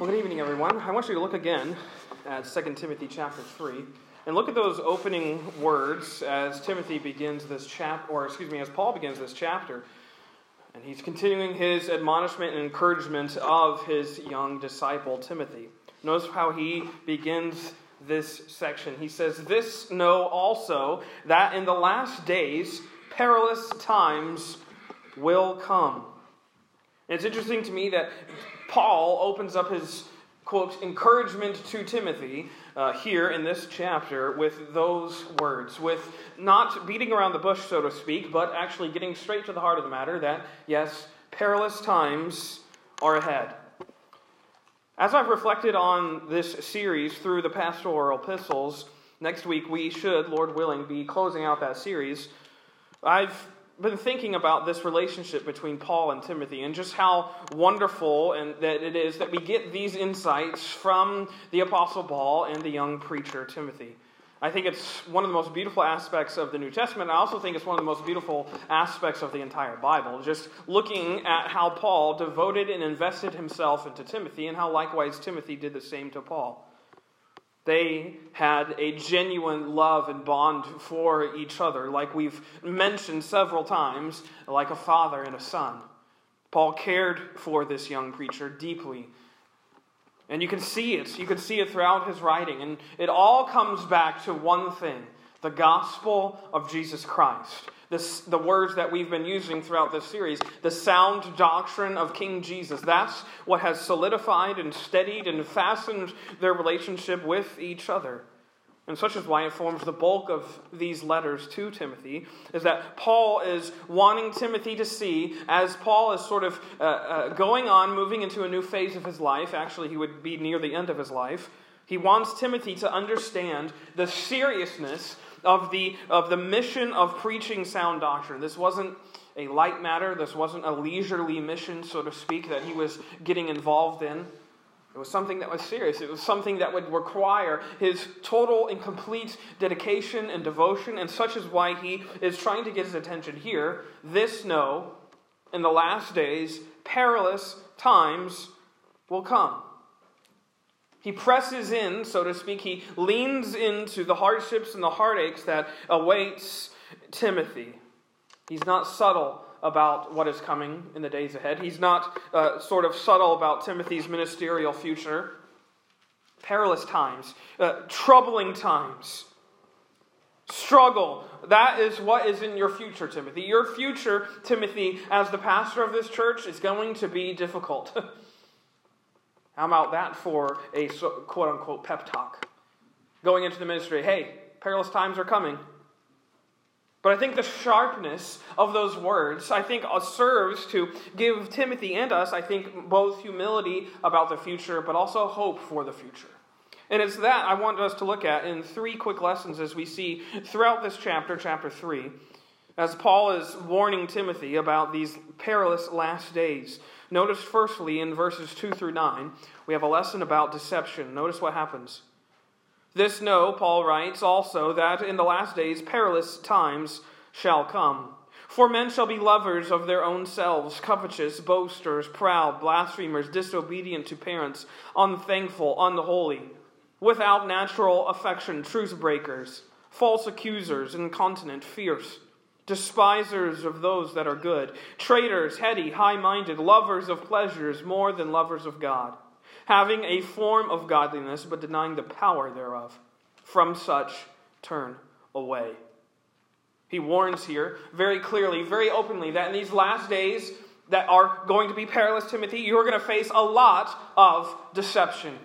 Well, good evening, everyone. I want you to look again at 2 Timothy chapter 3 and look at those opening words as Timothy begins this chapter, or excuse me, as Paul begins this chapter. And he's continuing his admonishment and encouragement of his young disciple, Timothy. Notice how he begins this section. He says, This know also that in the last days perilous times will come. And it's interesting to me that Paul opens up his quote encouragement to Timothy uh, here in this chapter with those words, with not beating around the bush, so to speak, but actually getting straight to the heart of the matter that, yes, perilous times are ahead. As I've reflected on this series through the pastoral epistles, next week we should, Lord willing, be closing out that series. I've been thinking about this relationship between Paul and Timothy and just how wonderful and that it is that we get these insights from the apostle Paul and the young preacher Timothy. I think it's one of the most beautiful aspects of the New Testament. I also think it's one of the most beautiful aspects of the entire Bible. Just looking at how Paul devoted and invested himself into Timothy and how likewise Timothy did the same to Paul. They had a genuine love and bond for each other, like we've mentioned several times, like a father and a son. Paul cared for this young preacher deeply. And you can see it. You can see it throughout his writing. And it all comes back to one thing the gospel of Jesus Christ. This, the words that we've been using throughout this series, the sound doctrine of King Jesus. That's what has solidified and steadied and fastened their relationship with each other. And such is why it forms the bulk of these letters to Timothy, is that Paul is wanting Timothy to see, as Paul is sort of uh, uh, going on, moving into a new phase of his life. Actually, he would be near the end of his life. He wants Timothy to understand the seriousness of the, of the mission of preaching sound doctrine. This wasn't a light matter, this wasn't a leisurely mission, so to speak, that he was getting involved in. It was something that was serious. It was something that would require his total and complete dedication and devotion, and such is why he is trying to get his attention here. This know, in the last days, perilous times will come. He presses in, so to speak, he leans into the hardships and the heartaches that awaits Timothy. He's not subtle about what is coming in the days ahead. He's not uh, sort of subtle about Timothy's ministerial future. Perilous times, uh, troubling times, struggle. That is what is in your future, Timothy. Your future, Timothy, as the pastor of this church, is going to be difficult. How about that for a quote unquote pep talk? Going into the ministry, hey, perilous times are coming. But I think the sharpness of those words, I think, uh, serves to give Timothy and us, I think, both humility about the future, but also hope for the future. And it's that I want us to look at in three quick lessons as we see throughout this chapter, chapter 3, as Paul is warning Timothy about these perilous last days. Notice, firstly, in verses 2 through 9, we have a lesson about deception. Notice what happens. This know, Paul writes also, that in the last days perilous times shall come. For men shall be lovers of their own selves, covetous, boasters, proud, blasphemers, disobedient to parents, unthankful, unholy, without natural affection, truce breakers, false accusers, incontinent, fierce despisers of those that are good, traitors, heady, high minded, lovers of pleasures more than lovers of God, having a form of godliness but denying the power thereof. From such turn away. He warns here very clearly, very openly, that in these last days that are going to be perilous, Timothy, you're going to face a lot of deception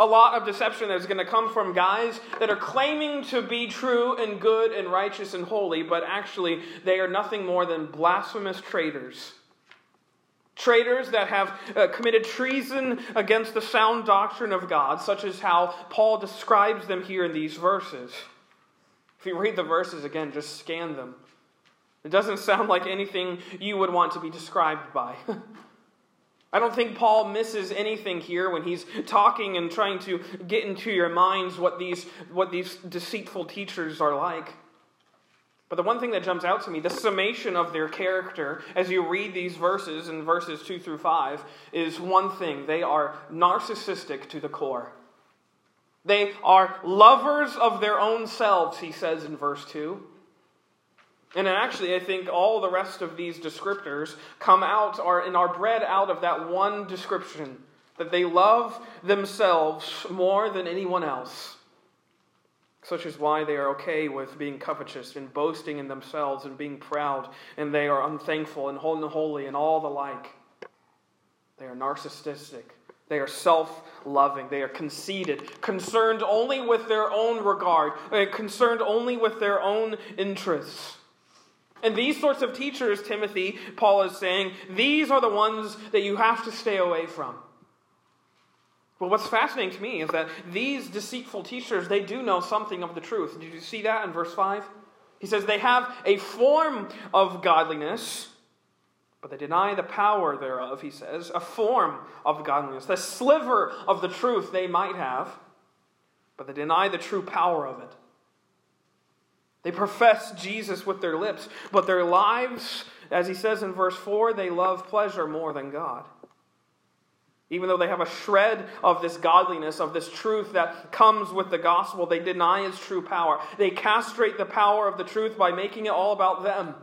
a lot of deception that's going to come from guys that are claiming to be true and good and righteous and holy, but actually they are nothing more than blasphemous traitors. Traitors that have uh, committed treason against the sound doctrine of God, such as how Paul describes them here in these verses. If you read the verses again, just scan them. It doesn't sound like anything you would want to be described by. I don't think Paul misses anything here when he's talking and trying to get into your minds what these, what these deceitful teachers are like. But the one thing that jumps out to me, the summation of their character as you read these verses in verses 2 through 5, is one thing they are narcissistic to the core. They are lovers of their own selves, he says in verse 2. And actually, I think all the rest of these descriptors come out are, and are bred out of that one description that they love themselves more than anyone else. Such is why they are okay with being covetous and boasting in themselves and being proud, and they are unthankful and unholy and all the like. They are narcissistic. They are self loving. They are conceited, concerned only with their own regard, eh, concerned only with their own interests. And these sorts of teachers, Timothy, Paul is saying, these are the ones that you have to stay away from. Well, what's fascinating to me is that these deceitful teachers, they do know something of the truth. Did you see that in verse 5? He says they have a form of godliness, but they deny the power thereof, he says, a form of godliness, the sliver of the truth they might have, but they deny the true power of it. They profess Jesus with their lips, but their lives, as he says in verse 4, they love pleasure more than God. Even though they have a shred of this godliness, of this truth that comes with the gospel, they deny its true power. They castrate the power of the truth by making it all about them.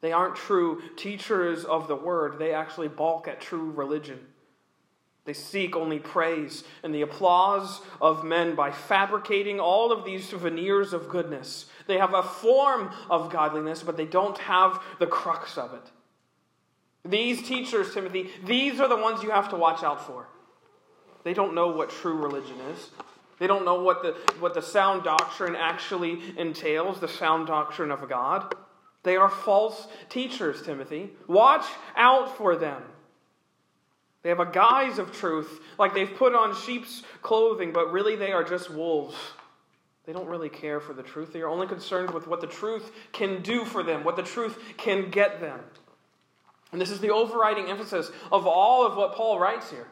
They aren't true teachers of the word, they actually balk at true religion. They seek only praise and the applause of men by fabricating all of these veneers of goodness. They have a form of godliness, but they don't have the crux of it. These teachers, Timothy, these are the ones you have to watch out for. They don't know what true religion is. They don't know what the, what the sound doctrine actually entails, the sound doctrine of God. They are false teachers, Timothy. Watch out for them. They have a guise of truth, like they've put on sheep's clothing, but really they are just wolves. They don't really care for the truth. They are only concerned with what the truth can do for them, what the truth can get them. And this is the overriding emphasis of all of what Paul writes here.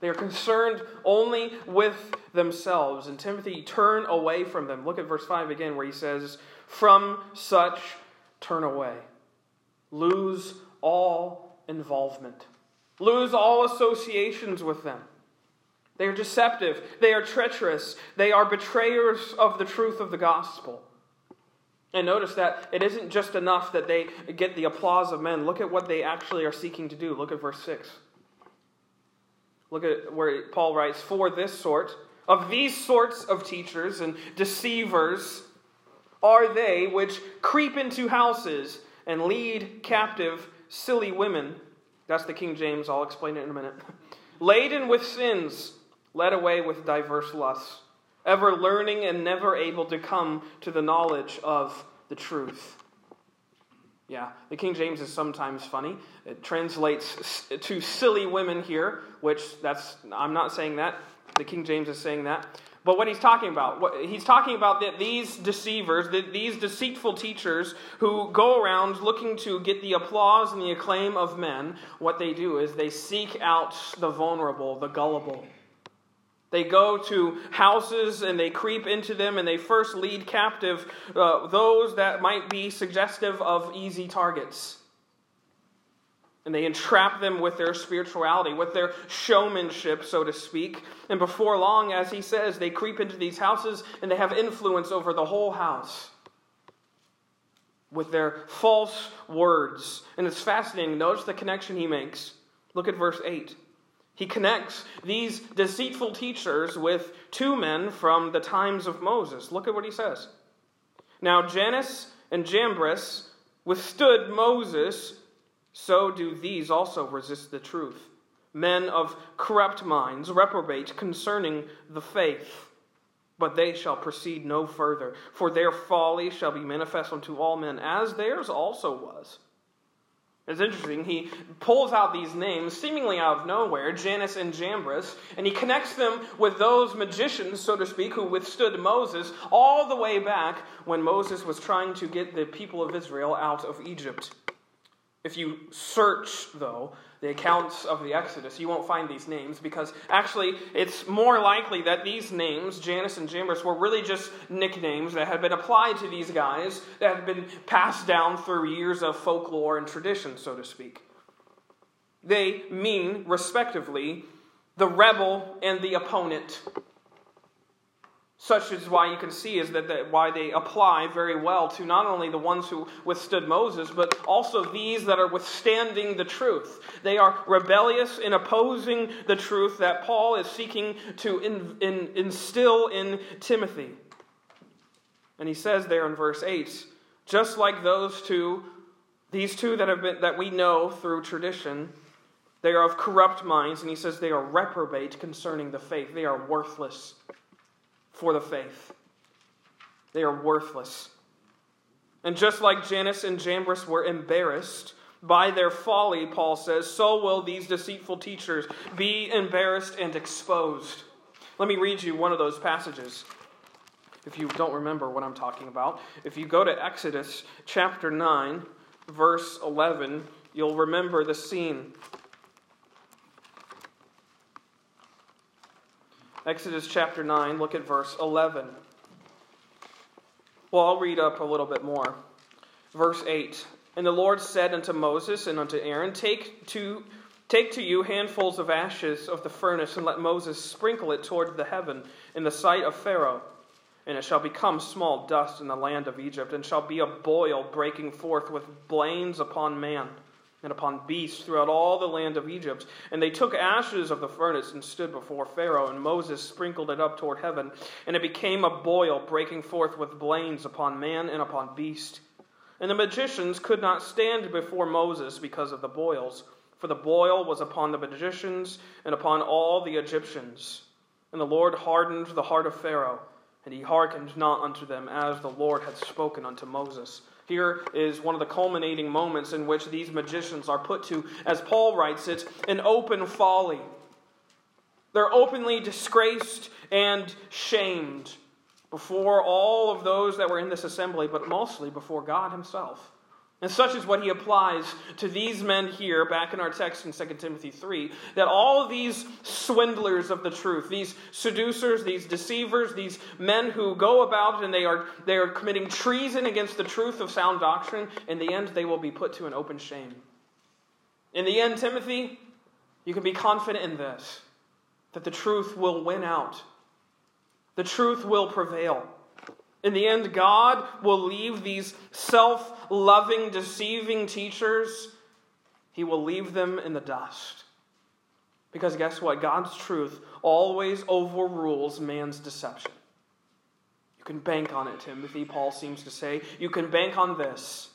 They are concerned only with themselves. And Timothy, turn away from them. Look at verse 5 again, where he says, From such turn away. Lose all involvement, lose all associations with them. They are deceptive, they are treacherous, they are betrayers of the truth of the gospel. And notice that it isn't just enough that they get the applause of men. Look at what they actually are seeking to do. Look at verse 6. Look at where Paul writes, For this sort, of these sorts of teachers and deceivers are they which creep into houses and lead captive silly women. That's the King James, I'll explain it in a minute. Laden with sins, led away with diverse lusts ever learning and never able to come to the knowledge of the truth. Yeah, the King James is sometimes funny. It translates to silly women here, which that's I'm not saying that. The King James is saying that. But what he's talking about, what, he's talking about that these deceivers, that these deceitful teachers who go around looking to get the applause and the acclaim of men, what they do is they seek out the vulnerable, the gullible. They go to houses and they creep into them and they first lead captive uh, those that might be suggestive of easy targets. And they entrap them with their spirituality, with their showmanship, so to speak. And before long, as he says, they creep into these houses and they have influence over the whole house with their false words. And it's fascinating. Notice the connection he makes. Look at verse 8. He connects these deceitful teachers with two men from the times of Moses. Look at what he says. Now, Jannes and Jambres withstood Moses, so do these also resist the truth. Men of corrupt minds reprobate concerning the faith, but they shall proceed no further, for their folly shall be manifest unto all men, as theirs also was. It's interesting. He pulls out these names seemingly out of nowhere, Jannes and Jambres, and he connects them with those magicians, so to speak, who withstood Moses all the way back when Moses was trying to get the people of Israel out of Egypt. If you search, though, the accounts of the Exodus, you won't find these names because actually it's more likely that these names, Jannes and Jambres, were really just nicknames that had been applied to these guys that had been passed down through years of folklore and tradition, so to speak. They mean, respectively, the rebel and the opponent such is why you can see is that, that why they apply very well to not only the ones who withstood Moses, but also these that are withstanding the truth. They are rebellious in opposing the truth that Paul is seeking to in, in, instill in Timothy. And he says there in verse 8, just like those two, these two that have been that we know through tradition, they are of corrupt minds, and he says they are reprobate concerning the faith. They are worthless for the faith. They are worthless. And just like Jannes and Jambres were embarrassed by their folly, Paul says, so will these deceitful teachers be embarrassed and exposed. Let me read you one of those passages. If you don't remember what I'm talking about, if you go to Exodus chapter 9, verse 11, you'll remember the scene. Exodus chapter 9, look at verse 11. Well, I'll read up a little bit more. Verse 8 And the Lord said unto Moses and unto Aaron, Take to, take to you handfuls of ashes of the furnace, and let Moses sprinkle it toward the heaven in the sight of Pharaoh. And it shall become small dust in the land of Egypt, and shall be a boil breaking forth with blains upon man and upon beasts throughout all the land of Egypt. And they took ashes of the furnace and stood before Pharaoh, and Moses sprinkled it up toward heaven, and it became a boil, breaking forth with blains upon man and upon beast. And the magicians could not stand before Moses because of the boils, for the boil was upon the magicians and upon all the Egyptians. And the Lord hardened the heart of Pharaoh, and he hearkened not unto them, as the Lord had spoken unto Moses. Here is one of the culminating moments in which these magicians are put to, as Paul writes it, an open folly. They're openly disgraced and shamed before all of those that were in this assembly, but mostly before God Himself. And such is what he applies to these men here, back in our text in 2 Timothy 3, that all these swindlers of the truth, these seducers, these deceivers, these men who go about and they are, they are committing treason against the truth of sound doctrine, in the end they will be put to an open shame. In the end, Timothy, you can be confident in this that the truth will win out, the truth will prevail. In the end, God will leave these self loving, deceiving teachers, He will leave them in the dust. Because guess what? God's truth always overrules man's deception. You can bank on it, Timothy, Paul seems to say. You can bank on this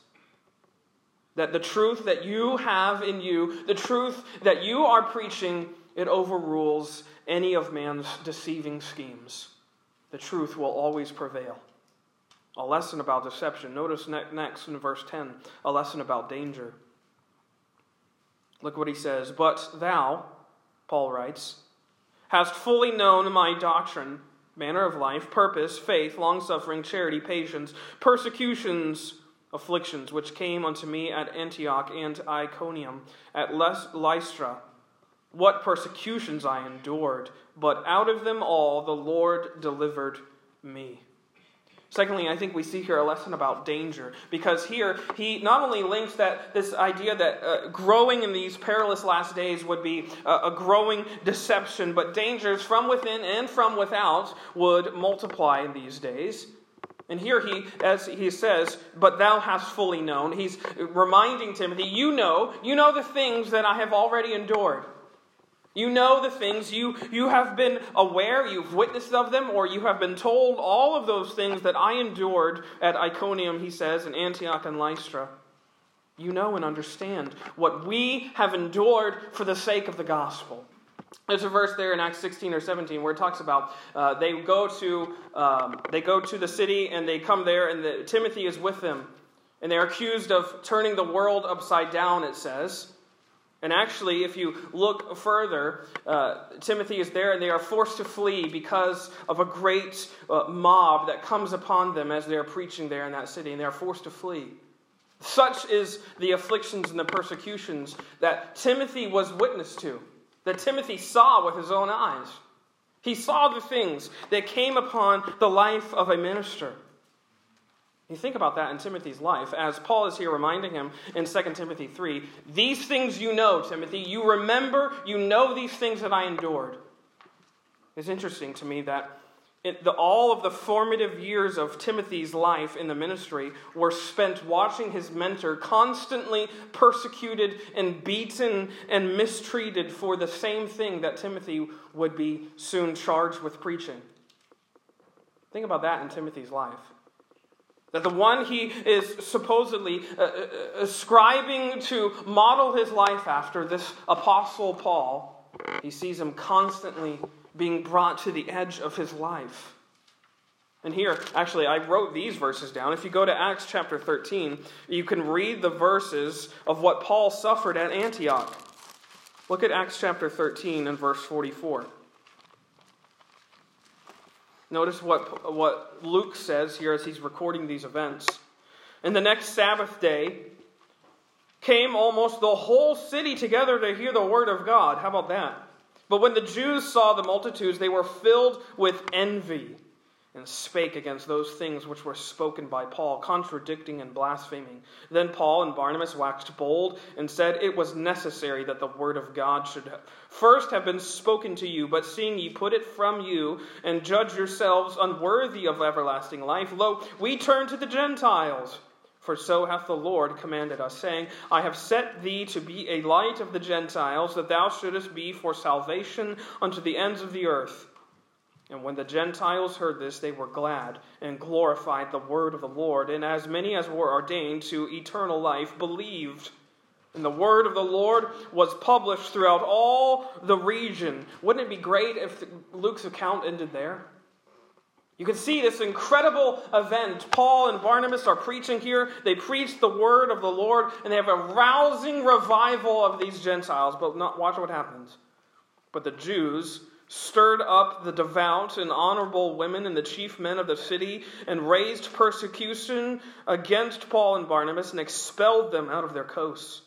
that the truth that you have in you, the truth that you are preaching, it overrules any of man's deceiving schemes. The truth will always prevail a lesson about deception. Notice next in verse 10, a lesson about danger. Look what he says. But thou, Paul writes, hast fully known my doctrine, manner of life, purpose, faith, longsuffering, charity, patience, persecutions, afflictions, which came unto me at Antioch and Iconium, at Lystra. What persecutions I endured, but out of them all the Lord delivered me. Secondly, I think we see here a lesson about danger because here he not only links that this idea that uh, growing in these perilous last days would be a, a growing deception, but dangers from within and from without would multiply in these days. And here he, as he says, but thou hast fully known, he's reminding Timothy, you know, you know the things that I have already endured. You know the things, you, you have been aware, you've witnessed of them, or you have been told all of those things that I endured at Iconium, he says, in Antioch and Lystra. You know and understand what we have endured for the sake of the gospel. There's a verse there in Acts 16 or 17 where it talks about uh, they go to um, they go to the city and they come there and the, Timothy is with them and they're accused of turning the world upside down. It says, and actually, if you look further, uh, Timothy is there and they are forced to flee because of a great uh, mob that comes upon them as they are preaching there in that city, and they are forced to flee. Such is the afflictions and the persecutions that Timothy was witness to, that Timothy saw with his own eyes. He saw the things that came upon the life of a minister. You think about that in Timothy's life, as Paul is here reminding him in 2 Timothy 3 These things you know, Timothy. You remember, you know these things that I endured. It's interesting to me that it, the, all of the formative years of Timothy's life in the ministry were spent watching his mentor constantly persecuted and beaten and mistreated for the same thing that Timothy would be soon charged with preaching. Think about that in Timothy's life. That the one he is supposedly uh, uh ascribing to model his life after, this apostle Paul, he sees him constantly being brought to the edge of his life. And here, actually, I wrote these verses down. If you go to Acts chapter 13, you can read the verses of what Paul suffered at Antioch. Look at Acts chapter 13 and verse 44. Notice what, what Luke says here as he's recording these events. And the next Sabbath day came almost the whole city together to hear the word of God. How about that? But when the Jews saw the multitudes, they were filled with envy and spake against those things which were spoken by Paul, contradicting and blaspheming. Then Paul and Barnabas waxed bold and said, It was necessary that the word of God should first have been spoken to you, but seeing ye put it from you and judge yourselves unworthy of everlasting life, lo, we turn to the Gentiles. For so hath the Lord commanded us, saying, I have set thee to be a light of the Gentiles, that thou shouldest be for salvation unto the ends of the earth. And when the Gentiles heard this, they were glad and glorified the word of the Lord. And as many as were ordained to eternal life believed. And the word of the Lord was published throughout all the region. Wouldn't it be great if Luke's account ended there? You can see this incredible event. Paul and Barnabas are preaching here. They preach the word of the Lord, and they have a rousing revival of these Gentiles. But not, watch what happens. But the Jews stirred up the devout and honorable women and the chief men of the city, and raised persecution against Paul and Barnabas, and expelled them out of their coasts.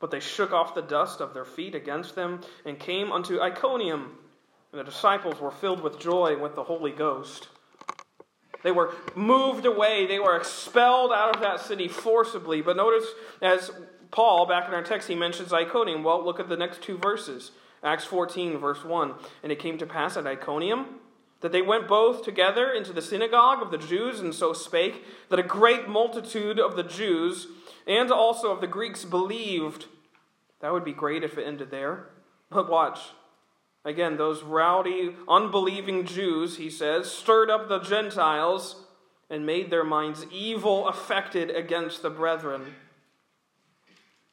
But they shook off the dust of their feet against them, and came unto Iconium. And the disciples were filled with joy with the Holy Ghost they were moved away. They were expelled out of that city forcibly. But notice, as Paul, back in our text, he mentions Iconium. Well, look at the next two verses. Acts 14, verse 1. And it came to pass at Iconium that they went both together into the synagogue of the Jews, and so spake, that a great multitude of the Jews and also of the Greeks believed. That would be great if it ended there. But watch. Again, those rowdy, unbelieving Jews, he says, stirred up the Gentiles and made their minds evil affected against the brethren.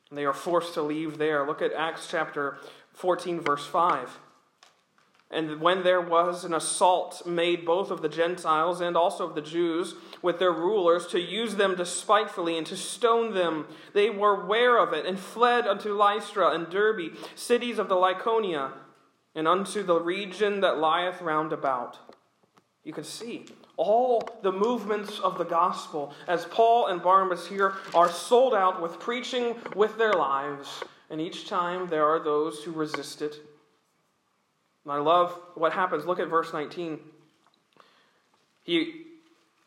And they are forced to leave there. Look at Acts chapter 14, verse 5. And when there was an assault made both of the Gentiles and also of the Jews with their rulers to use them despitefully and to stone them, they were aware of it and fled unto Lystra and Derbe, cities of the Lycaonia and unto the region that lieth round about. You can see all the movements of the gospel as Paul and Barnabas here are sold out with preaching with their lives, and each time there are those who resist it. And I love what happens. Look at verse 19. He,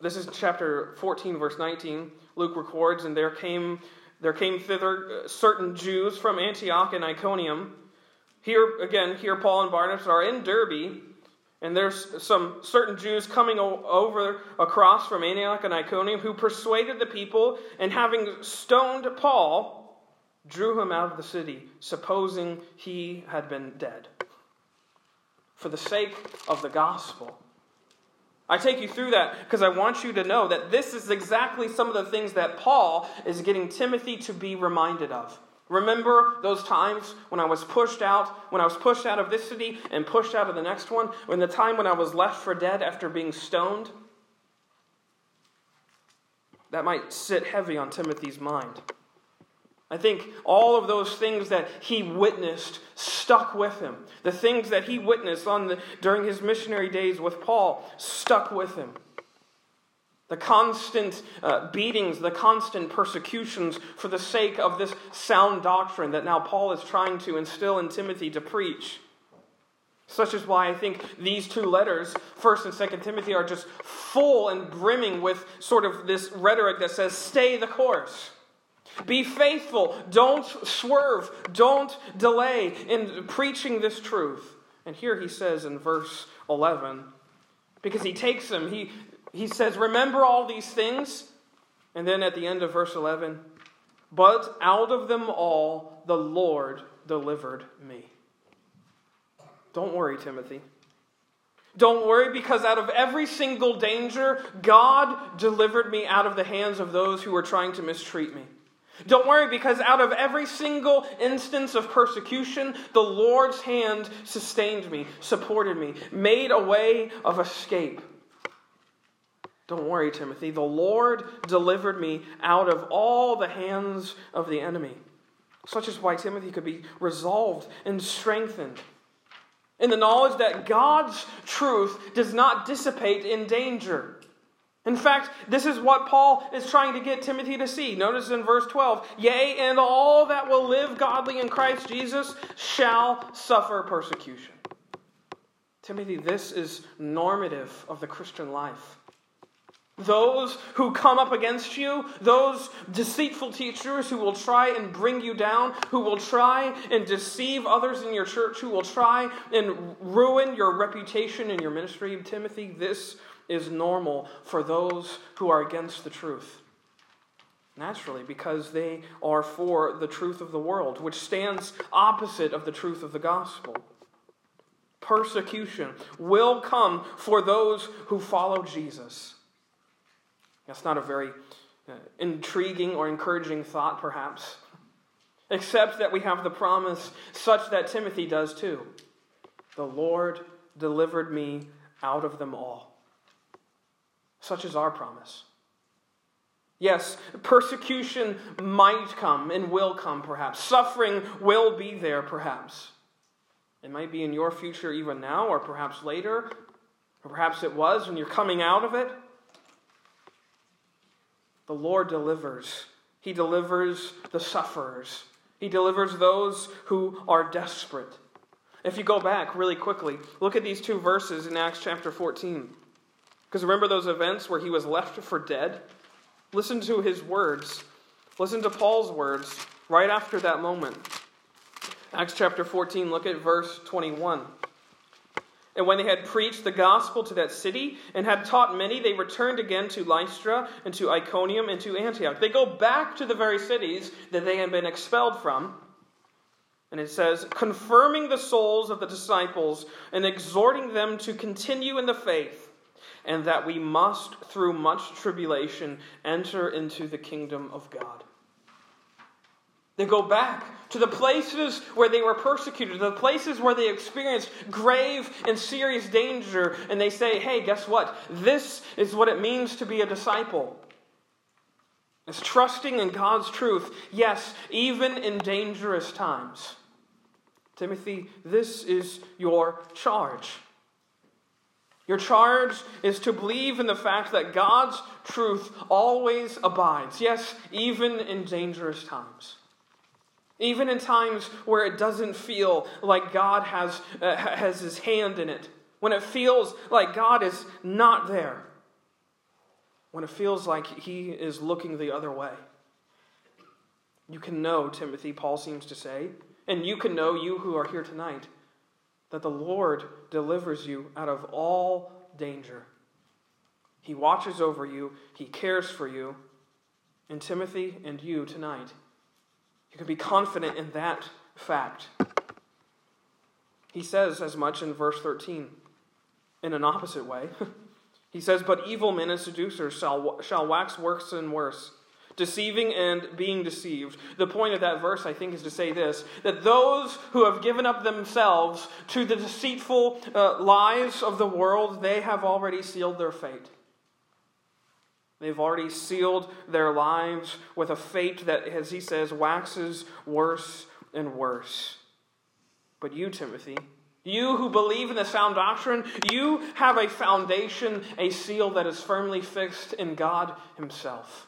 this is chapter 14, verse 19. Luke records, and there came there came thither uh, certain Jews from Antioch and Iconium here, again, here Paul and Barnabas are in Derbe. and there's some certain Jews coming over across from Antioch and Iconium who persuaded the people, and having stoned Paul, drew him out of the city, supposing he had been dead. For the sake of the gospel. I take you through that because I want you to know that this is exactly some of the things that Paul is getting Timothy to be reminded of. Remember those times when I was pushed out, when I was pushed out of this city and pushed out of the next one, when the time when I was left for dead after being stoned? That might sit heavy on Timothy's mind. I think all of those things that he witnessed stuck with him. The things that he witnessed on the, during his missionary days with Paul stuck with him. the constant uh, beatings, the constant persecutions for the sake of this sound doctrine that now Paul is trying to instill in Timothy to preach. Such is why I think these two letters, 1st and 2nd Timothy, are just full and brimming with sort of this rhetoric that says, stay the course. Be faithful. Don't swerve. Don't delay in preaching this truth. And here he says in verse 11, because he takes them, he, he says, Remember all these things. And then at the end of verse 11, but out of them all the Lord delivered me. Don't worry, Timothy. Don't worry because out of every single danger, God delivered me out of the hands of those who were trying to mistreat me. Don't worry because out of every single instance of persecution, the Lord's hand sustained me, supported me, made a way of escape. Don't worry, Timothy. The Lord delivered me out of all the hands of the enemy. Such is why Timothy could be resolved and strengthened in the knowledge that God's truth does not dissipate in danger. In fact, this is what Paul is trying to get Timothy to see. Notice in verse 12 Yea, and all that will live godly in Christ Jesus shall suffer persecution. Timothy, this is normative of the Christian life. Those who come up against you, those deceitful teachers who will try and bring you down, who will try and deceive others in your church, who will try and ruin your reputation in your ministry, Timothy, this is normal for those who are against the truth. Naturally, because they are for the truth of the world, which stands opposite of the truth of the gospel. Persecution will come for those who follow Jesus. That's not a very uh, intriguing or encouraging thought, perhaps, except that we have the promise, such that Timothy does too. The Lord delivered me out of them all. Such is our promise. Yes, persecution might come and will come, perhaps. Suffering will be there, perhaps. It might be in your future even now, or perhaps later, or perhaps it was when you're coming out of it. The Lord delivers. He delivers the sufferers. He delivers those who are desperate. If you go back really quickly, look at these two verses in Acts chapter 14. Because remember those events where he was left for dead? Listen to his words. Listen to Paul's words right after that moment. Acts chapter 14, look at verse 21. And when they had preached the gospel to that city and had taught many, they returned again to Lystra and to Iconium and to Antioch. They go back to the very cities that they had been expelled from. And it says, confirming the souls of the disciples and exhorting them to continue in the faith, and that we must, through much tribulation, enter into the kingdom of God. They go back to the places where they were persecuted, the places where they experienced grave and serious danger, and they say, hey, guess what? This is what it means to be a disciple. It's trusting in God's truth, yes, even in dangerous times. Timothy, this is your charge. Your charge is to believe in the fact that God's truth always abides, yes, even in dangerous times. Even in times where it doesn't feel like God has, uh, has his hand in it, when it feels like God is not there, when it feels like he is looking the other way. You can know, Timothy, Paul seems to say, and you can know, you who are here tonight, that the Lord delivers you out of all danger. He watches over you, He cares for you. And Timothy and you tonight, you can be confident in that fact. He says as much in verse 13 in an opposite way. he says, But evil men and seducers shall, shall wax worse and worse, deceiving and being deceived. The point of that verse, I think, is to say this that those who have given up themselves to the deceitful uh, lies of the world, they have already sealed their fate. They've already sealed their lives with a fate that, as he says, waxes worse and worse. But you, Timothy, You who believe in the sound doctrine, you have a foundation, a seal that is firmly fixed in God Himself.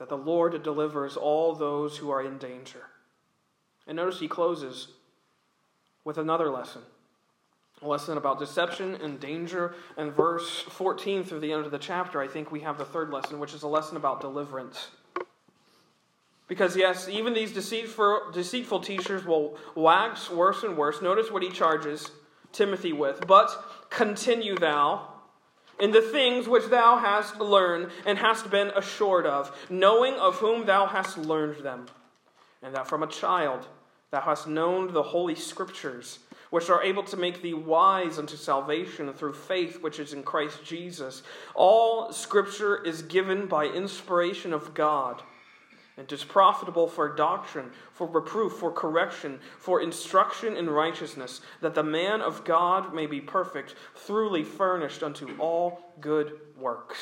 That the Lord delivers all those who are in danger. And notice he closes with another lesson a lesson about deception and danger. And verse 14 through the end of the chapter, I think we have the third lesson, which is a lesson about deliverance. Because, yes, even these deceitful, deceitful teachers will wax worse and worse. Notice what he charges Timothy with. But continue thou in the things which thou hast learned and hast been assured of, knowing of whom thou hast learned them, and that from a child thou hast known the holy scriptures, which are able to make thee wise unto salvation through faith which is in Christ Jesus. All scripture is given by inspiration of God and is profitable for doctrine, for reproof, for correction, for instruction in righteousness, that the man of God may be perfect, thoroughly furnished unto all good works.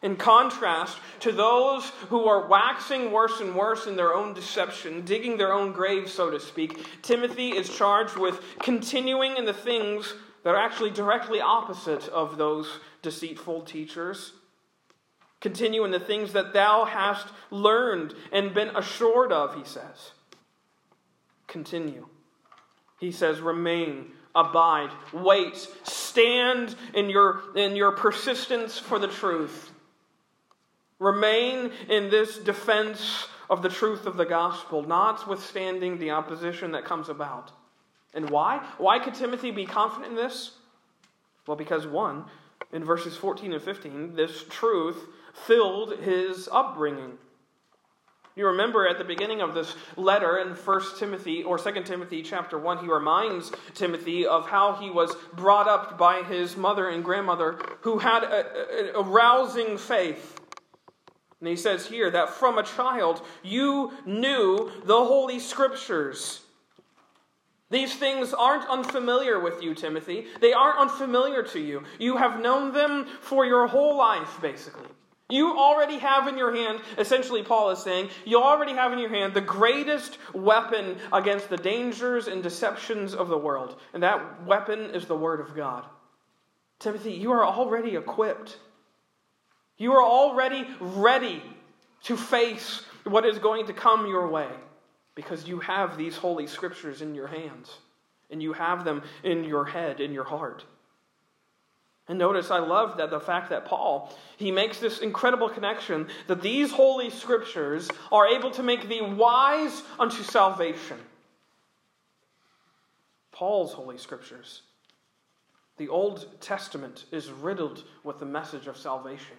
In contrast to those who are waxing worse and worse in their own deception, digging their own grave, so to speak, Timothy is charged with continuing in the things that are actually directly opposite of those deceitful teachers. Continue in the things that thou hast learned and been assured of, he says. Continue. He says, remain, abide, wait, stand in your, in your persistence for the truth. Remain in this defense of the truth of the gospel, notwithstanding the opposition that comes about. And why? Why could Timothy be confident in this? Well, because one, in verses 14 and 15, this truth filled his upbringing. You remember at the beginning of this letter in 1 Timothy or 2 Timothy chapter 1, he reminds Timothy of how he was brought up by his mother and grandmother who had a, a, a rousing faith. And he says here that from a child you knew the Holy Scriptures. These things aren't unfamiliar with you, Timothy. They aren't unfamiliar to you. You have known them for your whole life, basically. You already have in your hand, essentially, Paul is saying, you already have in your hand the greatest weapon against the dangers and deceptions of the world. And that weapon is the Word of God. Timothy, you are already equipped. You are already ready to face what is going to come your way because you have these holy scriptures in your hands and you have them in your head, in your heart. And notice, I love that the fact that Paul, he makes this incredible connection that these holy scriptures are able to make thee wise unto salvation. Paul's holy scriptures. The Old Testament is riddled with the message of salvation.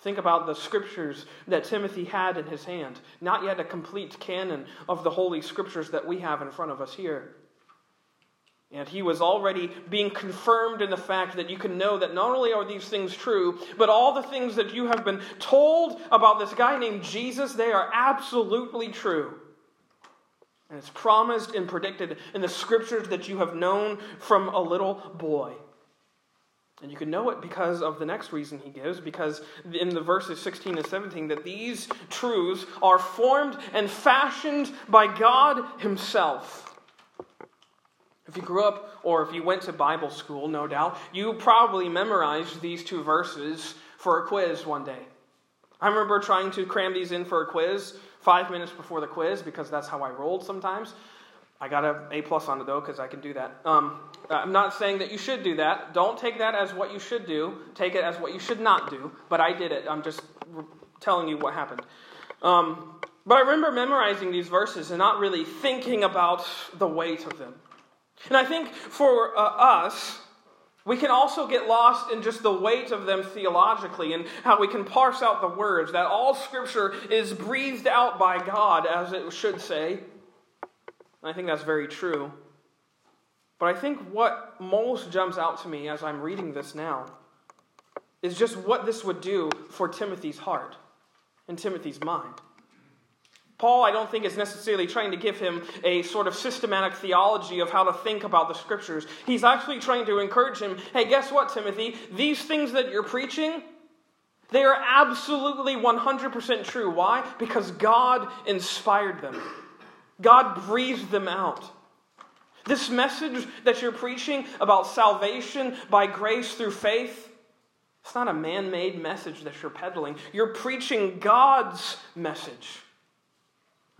Think about the scriptures that Timothy had in his hand, not yet a complete canon of the holy scriptures that we have in front of us here. And he was already being confirmed in the fact that you can know that not only are these things true, but all the things that you have been told about this guy named Jesus, they are absolutely true. And it's promised and predicted in the scriptures that you have known from a little boy. And you can know it because of the next reason he gives, because in the verses 16 and 17, that these truths are formed and fashioned by God Himself. If you grew up or if you went to Bible school, no doubt, you probably memorized these two verses for a quiz one day. I remember trying to cram these in for a quiz five minutes before the quiz because that's how I rolled sometimes. I got an A plus on it though because I can do that. Um, I'm not saying that you should do that. Don't take that as what you should do. Take it as what you should not do. But I did it. I'm just telling you what happened. Um, but I remember memorizing these verses and not really thinking about the weight of them. And I think for uh, us, we can also get lost in just the weight of them theologically and how we can parse out the words that all Scripture is breathed out by God, as it should say. And I think that's very true. But I think what most jumps out to me as I'm reading this now is just what this would do for Timothy's heart and Timothy's mind. Paul, I don't think, is necessarily trying to give him a sort of systematic theology of how to think about the scriptures. He's actually trying to encourage him hey, guess what, Timothy? These things that you're preaching, they are absolutely 100% true. Why? Because God inspired them, God breathed them out. This message that you're preaching about salvation by grace through faith, it's not a man made message that you're peddling. You're preaching God's message.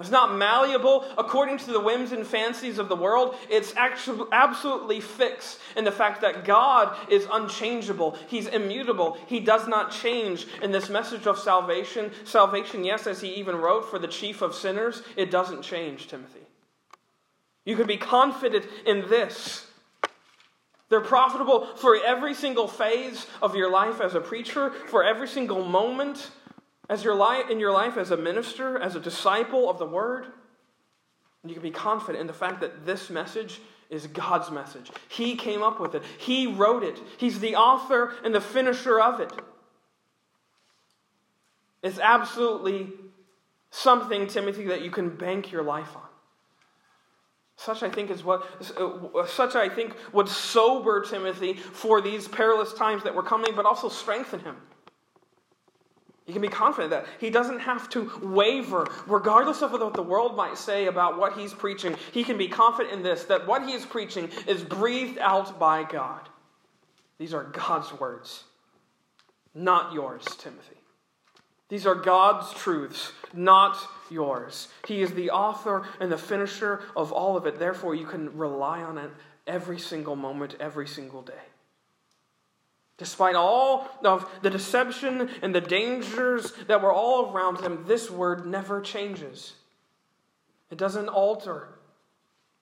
It's not malleable according to the whims and fancies of the world. It's actually absolutely fixed in the fact that God is unchangeable. He's immutable. He does not change. In this message of salvation, salvation, yes, as he even wrote for the chief of sinners, it doesn't change, Timothy. You can be confident in this. They're profitable for every single phase of your life as a preacher, for every single moment as your life, in your life as a minister, as a disciple of the word, you can be confident in the fact that this message is God's message. He came up with it, He wrote it, He's the author and the finisher of it. It's absolutely something, Timothy, that you can bank your life on. Such, I think, is what uh, such I think would sober Timothy for these perilous times that were coming, but also strengthen him. You can be confident that he doesn't have to waver, regardless of what the world might say about what he's preaching. He can be confident in this that what he is preaching is breathed out by God. These are God's words, not yours, Timothy. These are God's truths, not yours. He is the author and the finisher of all of it. Therefore, you can rely on it every single moment, every single day. Despite all of the deception and the dangers that were all around him, this word never changes. It doesn't alter.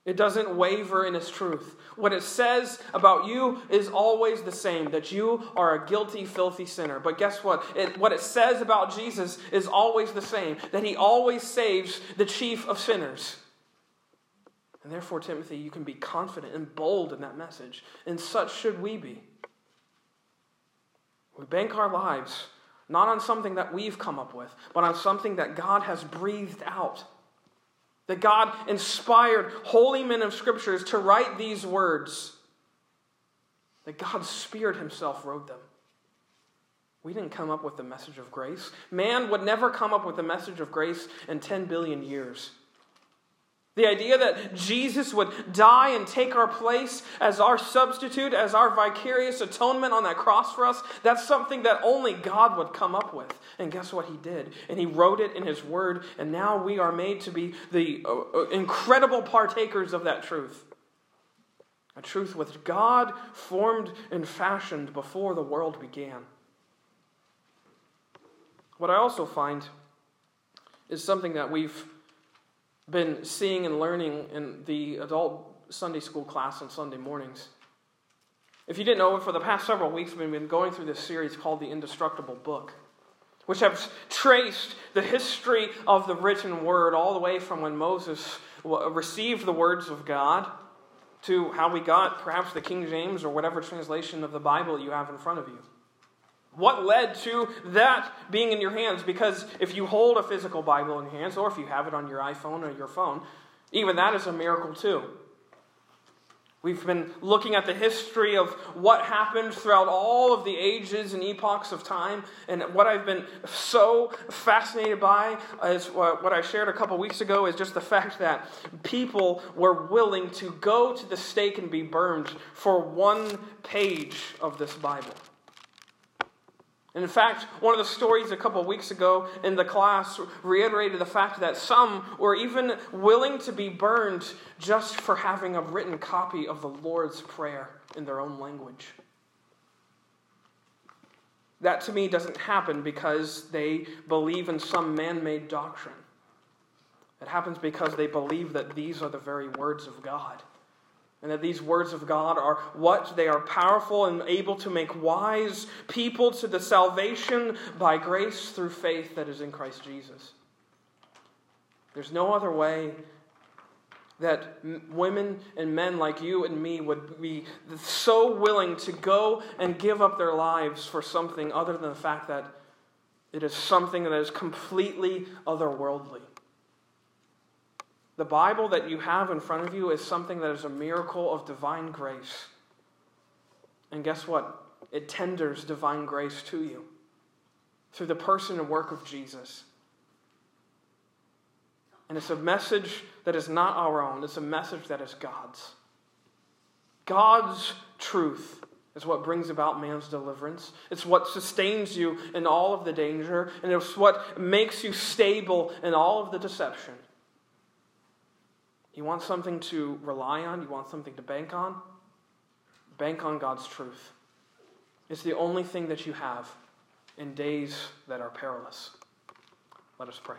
It doesn't waver in its truth. What it says about you is always the same that you are a guilty, filthy sinner. But guess what? It, what it says about Jesus is always the same that he always saves the chief of sinners. And therefore, Timothy, you can be confident and bold in that message. And such should we be. We bank our lives not on something that we've come up with, but on something that God has breathed out. That God inspired holy men of scriptures to write these words. That God's Spirit Himself wrote them. We didn't come up with the message of grace. Man would never come up with the message of grace in 10 billion years. The idea that Jesus would die and take our place as our substitute, as our vicarious atonement on that cross for us, that's something that only God would come up with. And guess what he did? And he wrote it in his word, and now we are made to be the uh, uh, incredible partakers of that truth. A truth which God formed and fashioned before the world began. What I also find is something that we've been seeing and learning in the adult Sunday school class on Sunday mornings. If you didn't know for the past several weeks, we've been going through this series called The Indestructible Book, which has traced the history of the written word all the way from when Moses received the words of God to how we got perhaps the King James or whatever translation of the Bible you have in front of you. What led to that being in your hands? Because if you hold a physical Bible in your hands, or if you have it on your iPhone or your phone, even that is a miracle too. We've been looking at the history of what happened throughout all of the ages and epochs of time. And what I've been so fascinated by is what I shared a couple weeks ago is just the fact that people were willing to go to the stake and be burned for one page of this Bible. And in fact, one of the stories a couple of weeks ago in the class reiterated the fact that some were even willing to be burned just for having a written copy of the Lord's Prayer in their own language. That to me doesn't happen because they believe in some man made doctrine. It happens because they believe that these are the very words of God and that these words of God are what? They are powerful and able to make wise people to the salvation by grace through faith that is in Christ Jesus. There's no other way that women and men like you and me would be so willing to go and give up their lives for something other than the fact that it is something that is completely otherworldly. The Bible that you have in front of you is something that is a miracle of divine grace. And guess what? It tenders divine grace to you through the person and work of Jesus. And it's a message that is not our own, it's a message that is God's. God's truth is what brings about man's deliverance. It's what sustains you in all of the danger, and it's what makes you stable in all of the deception. You want something to rely on, you want something to bank on? Bank on God's truth. It's the only thing that you have in days that are perilous. Let us pray.